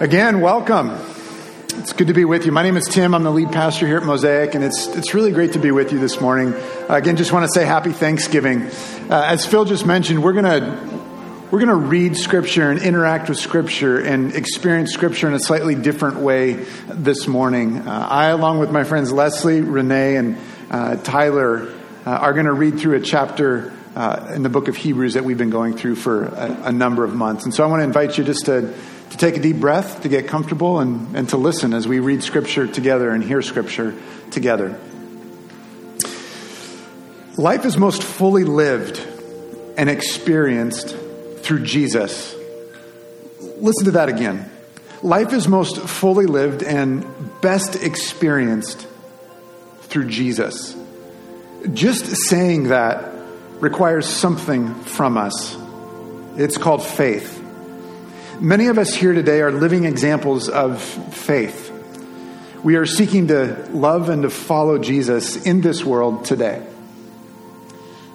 Again, welcome. It's good to be with you. My name is Tim. I'm the lead pastor here at Mosaic, and it's, it's really great to be with you this morning. Uh, again, just want to say happy Thanksgiving. Uh, as Phil just mentioned, we're going to we're going to read Scripture and interact with Scripture and experience Scripture in a slightly different way this morning. Uh, I, along with my friends Leslie, Renee, and uh, Tyler, uh, are going to read through a chapter uh, in the book of Hebrews that we've been going through for a, a number of months. And so I want to invite you just to to take a deep breath, to get comfortable, and, and to listen as we read Scripture together and hear Scripture together. Life is most fully lived and experienced through Jesus. Listen to that again. Life is most fully lived and best experienced through Jesus. Just saying that requires something from us. It's called faith. Many of us here today are living examples of faith. We are seeking to love and to follow Jesus in this world today.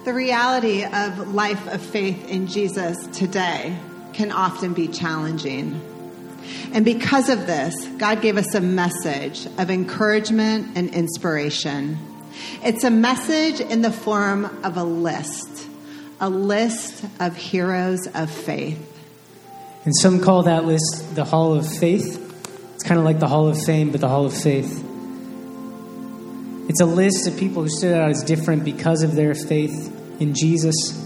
The reality of life of faith in Jesus today can often be challenging. And because of this, God gave us a message of encouragement and inspiration. It's a message in the form of a list, a list of heroes of faith. And some call that list the Hall of Faith. It's kind of like the Hall of Fame, but the Hall of Faith. It's a list of people who stood out as different because of their faith in Jesus.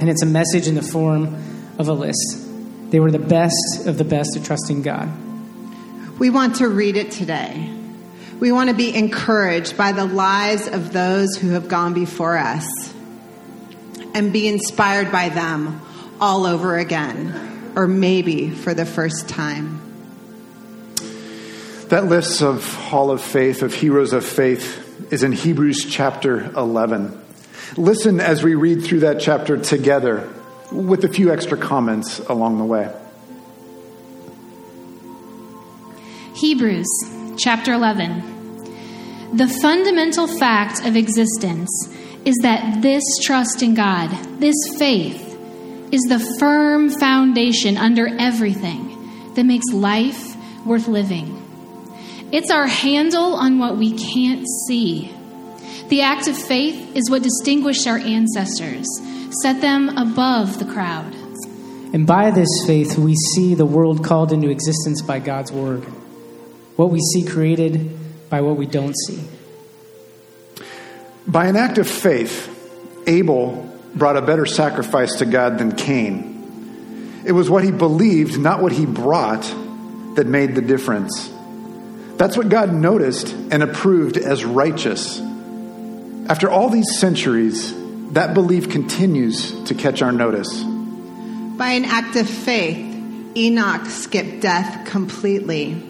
And it's a message in the form of a list. They were the best of the best at trusting God. We want to read it today. We want to be encouraged by the lives of those who have gone before us and be inspired by them all over again or maybe for the first time. That list of Hall of Faith, of heroes of faith, is in Hebrews chapter 11. Listen as we read through that chapter together with a few extra comments along the way. Hebrews chapter 11. The fundamental fact of existence is that this trust in God, this faith, is the firm foundation under everything that makes life worth living. It's our handle on what we can't see. The act of faith is what distinguished our ancestors, set them above the crowd. And by this faith, we see the world called into existence by God's word, what we see created by what we don't see. By an act of faith, Abel brought a better sacrifice to God than Cain. It was what he believed, not what he brought, that made the difference. That's what God noticed and approved as righteous. After all these centuries, that belief continues to catch our notice. By an act of faith, Enoch skipped death completely.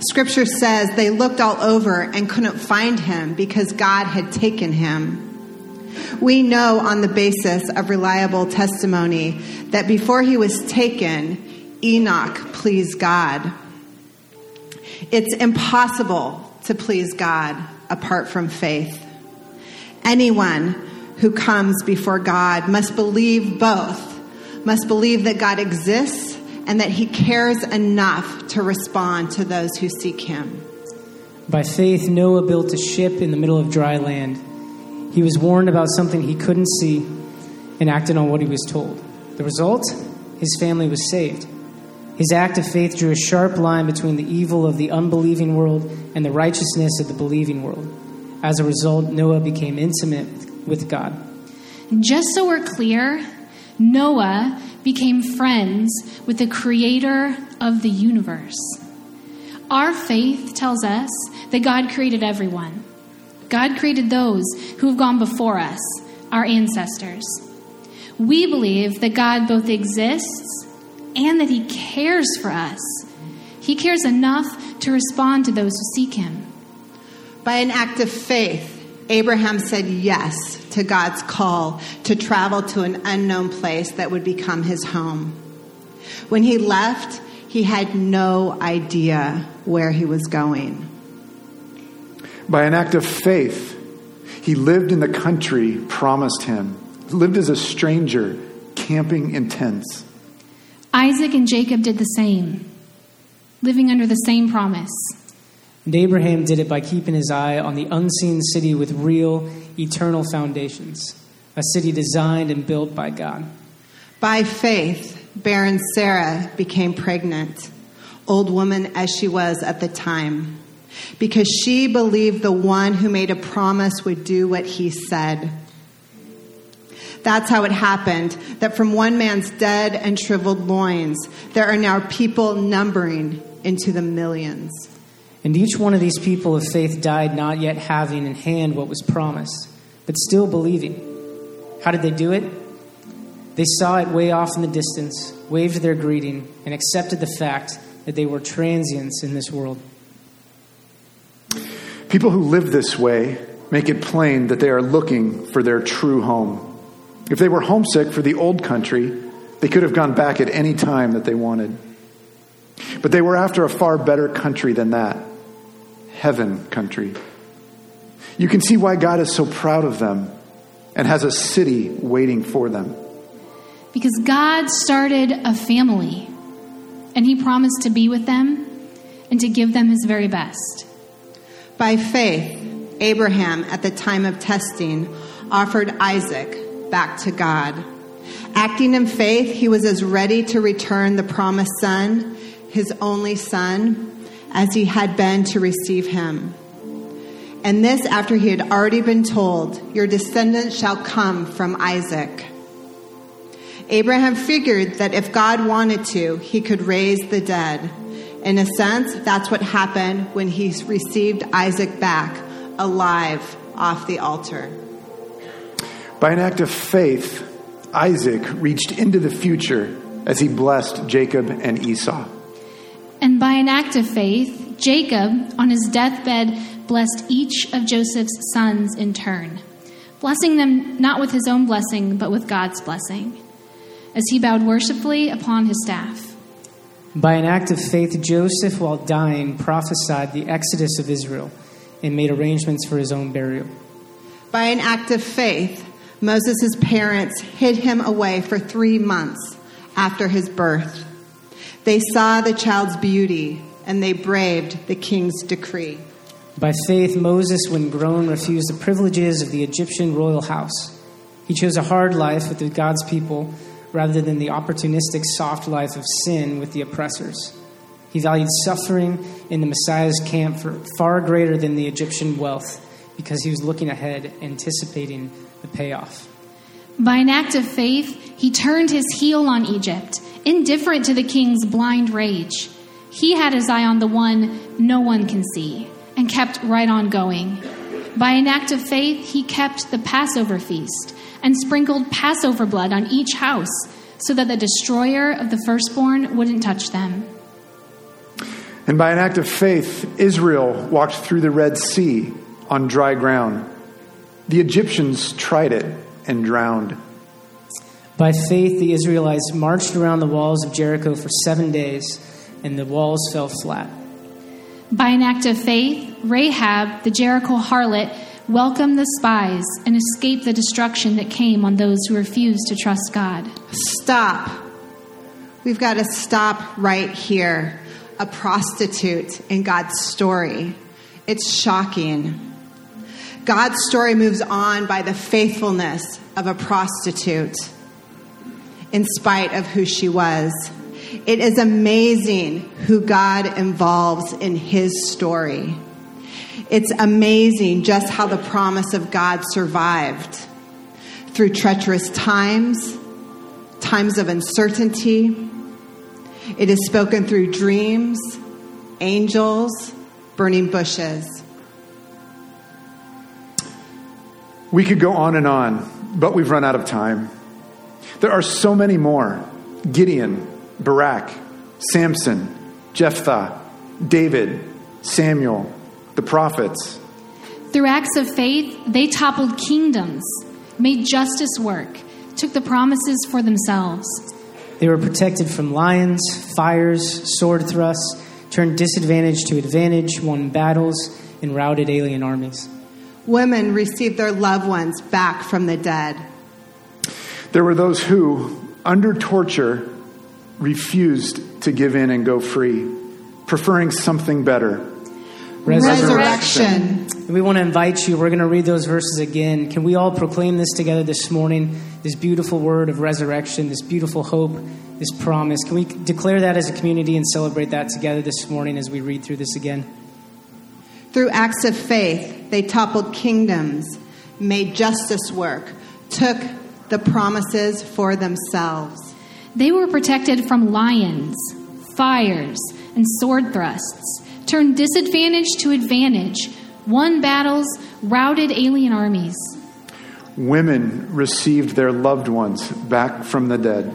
Scripture says they looked all over and couldn't find him because God had taken him. We know on the basis of reliable testimony that before he was taken, Enoch pleased God. It's impossible to please God apart from faith. Anyone who comes before God must believe both, must believe that God exists and that he cares enough to respond to those who seek him. By faith, Noah built a ship in the middle of dry land he was warned about something he couldn't see and acted on what he was told. The result? His family was saved. His act of faith drew a sharp line between the evil of the unbelieving world and the righteousness of the believing world. As a result, Noah became intimate with God. Just so we're clear, Noah became friends with the creator of the universe. Our faith tells us that God created everyone. God created those who have gone before us, our ancestors. We believe that God both exists and that He cares for us. He cares enough to respond to those who seek Him. By an act of faith, Abraham said yes to God's call to travel to an unknown place that would become his home. When he left, he had no idea where he was going. By an act of faith, he lived in the country promised him, lived as a stranger, camping in tents. Isaac and Jacob did the same. living under the same promise. And Abraham did it by keeping his eye on the unseen city with real, eternal foundations, a city designed and built by God. By faith, barren Sarah became pregnant, old woman as she was at the time, because she believed the one who made a promise would do what he said. That's how it happened that from one man's dead and shriveled loins, there are now people numbering into the millions. And each one of these people of faith died not yet having in hand what was promised, but still believing. How did they do it? They saw it way off in the distance, waved their greeting, and accepted the fact that they were transients in this world. People who live this way make it plain that they are looking for their true home. If they were homesick for the old country, they could have gone back at any time that they wanted. But they were after a far better country than that heaven country. You can see why God is so proud of them and has a city waiting for them. Because God started a family, and He promised to be with them and to give them His very best. By faith, Abraham, at the time of testing, offered Isaac back to God. Acting in faith, he was as ready to return the promised son, his only son, as he had been to receive him. And this after he had already been told, Your descendants shall come from Isaac. Abraham figured that if God wanted to, he could raise the dead. In a sense, that's what happened when he received Isaac back alive off the altar. By an act of faith, Isaac reached into the future as he blessed Jacob and Esau. And by an act of faith, Jacob, on his deathbed, blessed each of Joseph's sons in turn, blessing them not with his own blessing, but with God's blessing, as he bowed worshipfully upon his staff. By an act of faith, Joseph, while dying, prophesied the exodus of Israel and made arrangements for his own burial. By an act of faith, Moses' parents hid him away for three months after his birth. They saw the child's beauty and they braved the king's decree. By faith, Moses, when grown, refused the privileges of the Egyptian royal house. He chose a hard life with God's people rather than the opportunistic, soft life of sin with the oppressors. He valued suffering in the Messiah's camp for far greater than the Egyptian wealth because he was looking ahead, anticipating the payoff. By an act of faith, he turned his heel on Egypt, indifferent to the king's blind rage. He had his eye on the one no one can see and kept right on going. By an act of faith, he kept the Passover feast and sprinkled Passover blood on each house so that the destroyer of the firstborn wouldn't touch them. And by an act of faith, Israel walked through the Red Sea on dry ground. The Egyptians tried it and drowned. By faith, the Israelites marched around the walls of Jericho for seven days, and the walls fell flat. By an act of faith, Rahab, the Jericho harlot, welcomed the spies and escaped the destruction that came on those who refused to trust God. Stop. We've got to stop right here. A prostitute in God's story. It's shocking. God's story moves on by the faithfulness of a prostitute in spite of who she was. It is amazing who God involves in his story. It's amazing just how the promise of God survived through treacherous times, times of uncertainty. It is spoken through dreams, angels, burning bushes. We could go on and on, but we've run out of time. There are so many more Gideon, Barak, Samson, Jephthah, David, Samuel, the prophets. Through acts of faith, they toppled kingdoms, made justice work, took the promises for themselves. They were protected from lions, fires, sword thrusts, turned disadvantage to advantage, won battles, and routed alien armies. Women received their loved ones back from the dead. There were those who, under torture, refused to give in and go free. preferring something better. Resurrection. We want to invite you. We're going to read those verses again. Can we all proclaim this together this morning? This beautiful word of resurrection, this beautiful hope, this promise. Can we declare that as a community and celebrate that together this morning as we read through this again? Through acts of faith, they toppled kingdoms, made justice work, took the promises for themselves. They were protected from lions, fires, and sword thrusts, turned disadvantage to advantage, won battles, routed alien armies. Women received their loved ones back from the dead.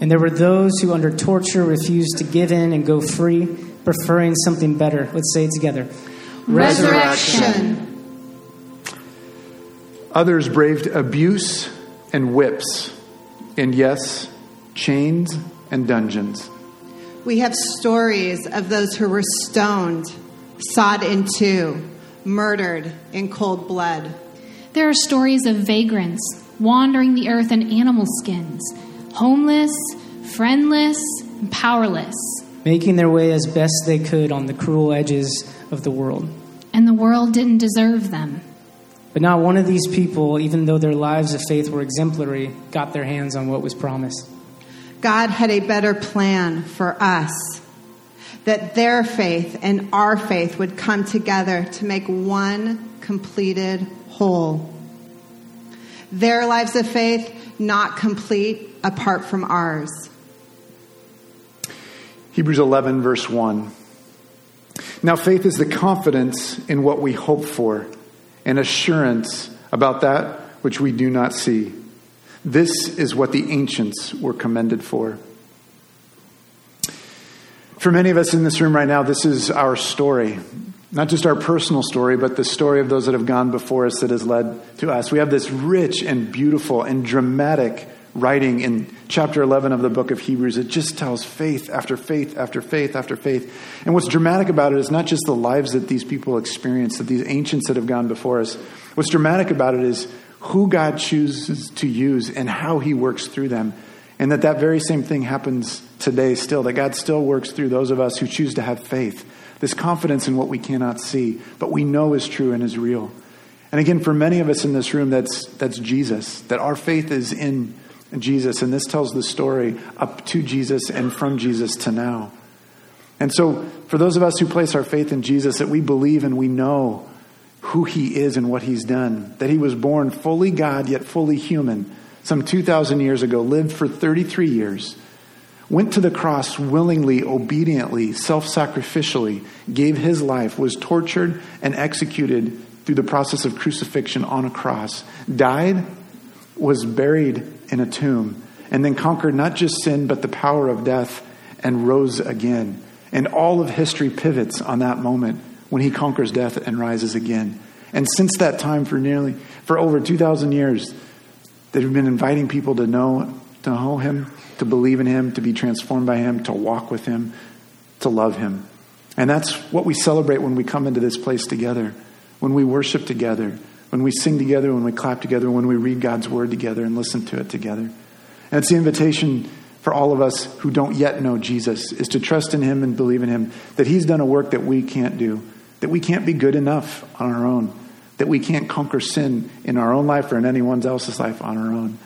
And there were those who, under torture, refused to give in and go free, preferring something better. Let's say it together. Resurrection. Others braved abuse and whips, and yes, chains and dungeons. We have stories of those who were stoned, sawed in two, murdered in cold blood. There are stories of vagrants wandering the earth in animal skins, homeless, friendless, and powerless. Making their way as best they could on the cruel edges of the world. And the world didn't deserve them. But not one of these people, even though their lives of faith were exemplary, got their hands on what was promised. God had a better plan for us. That their faith and our faith would come together to make one completed whole. Their lives of faith not complete apart from ours. Hebrews 11, verse 1. Now, faith is the confidence in what we hope for and assurance about that which we do not see. This is what the ancients were commended for. For many of us in this room right now, this is our story. Not just our personal story, but the story of those that have gone before us that has led to us. We have this rich and beautiful and dramatic writing in chapter 11 of the book of Hebrews. It just tells faith after faith after faith after faith. And what's dramatic about it is not just the lives that these people experienced, that these ancients that have gone before us. What's dramatic about it is who God chooses to use and how he works through them. And that that very same thing happens today still, that God still works through those of us who choose to have faith, this confidence in what we cannot see, but we know is true and is real. And again, for many of us in this room, that's, that's Jesus, that our faith is in Jesus. And this tells the story up to Jesus and from Jesus to now. And so, for those of us who place our faith in Jesus, that we believe and we know who he is and what he's done, that he was born fully God yet fully human some 2,000 years ago, lived for 33 years, went to the cross willingly, obediently, self sacrificially, gave his life, was tortured and executed through the process of crucifixion on a cross, died, was buried in a tomb, and then conquered not just sin, but the power of death and rose again. And all of history pivots on that moment when he conquers death and rises again. And since that time, for nearly, for over 2,000 years, they've been inviting people to know, to know him, to believe in him, to be transformed by him, to walk with him, to love him. And that's what we celebrate when we come into this place together, when we worship together, when we sing together, when we clap together, when we read God's word together and listen to it together. And it's the invitation for all of us who don't yet know Jesus is to trust in him and believe in him that he's done a work that we can't do, that we can't be good enough on our own, that we can't conquer sin in our own life or in anyone else's life on our own,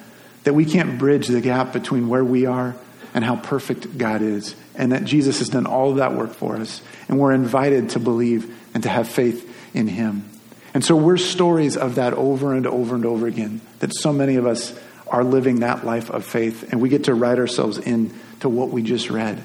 that we can't bridge the gap between where we are and how perfect God is, and that Jesus has done all of that work for us, and we're invited to believe and to have faith in him. And so we're stories of that over and over and over again, that so many of us are living that life of faith, and we get to write ourselves in to what we just read.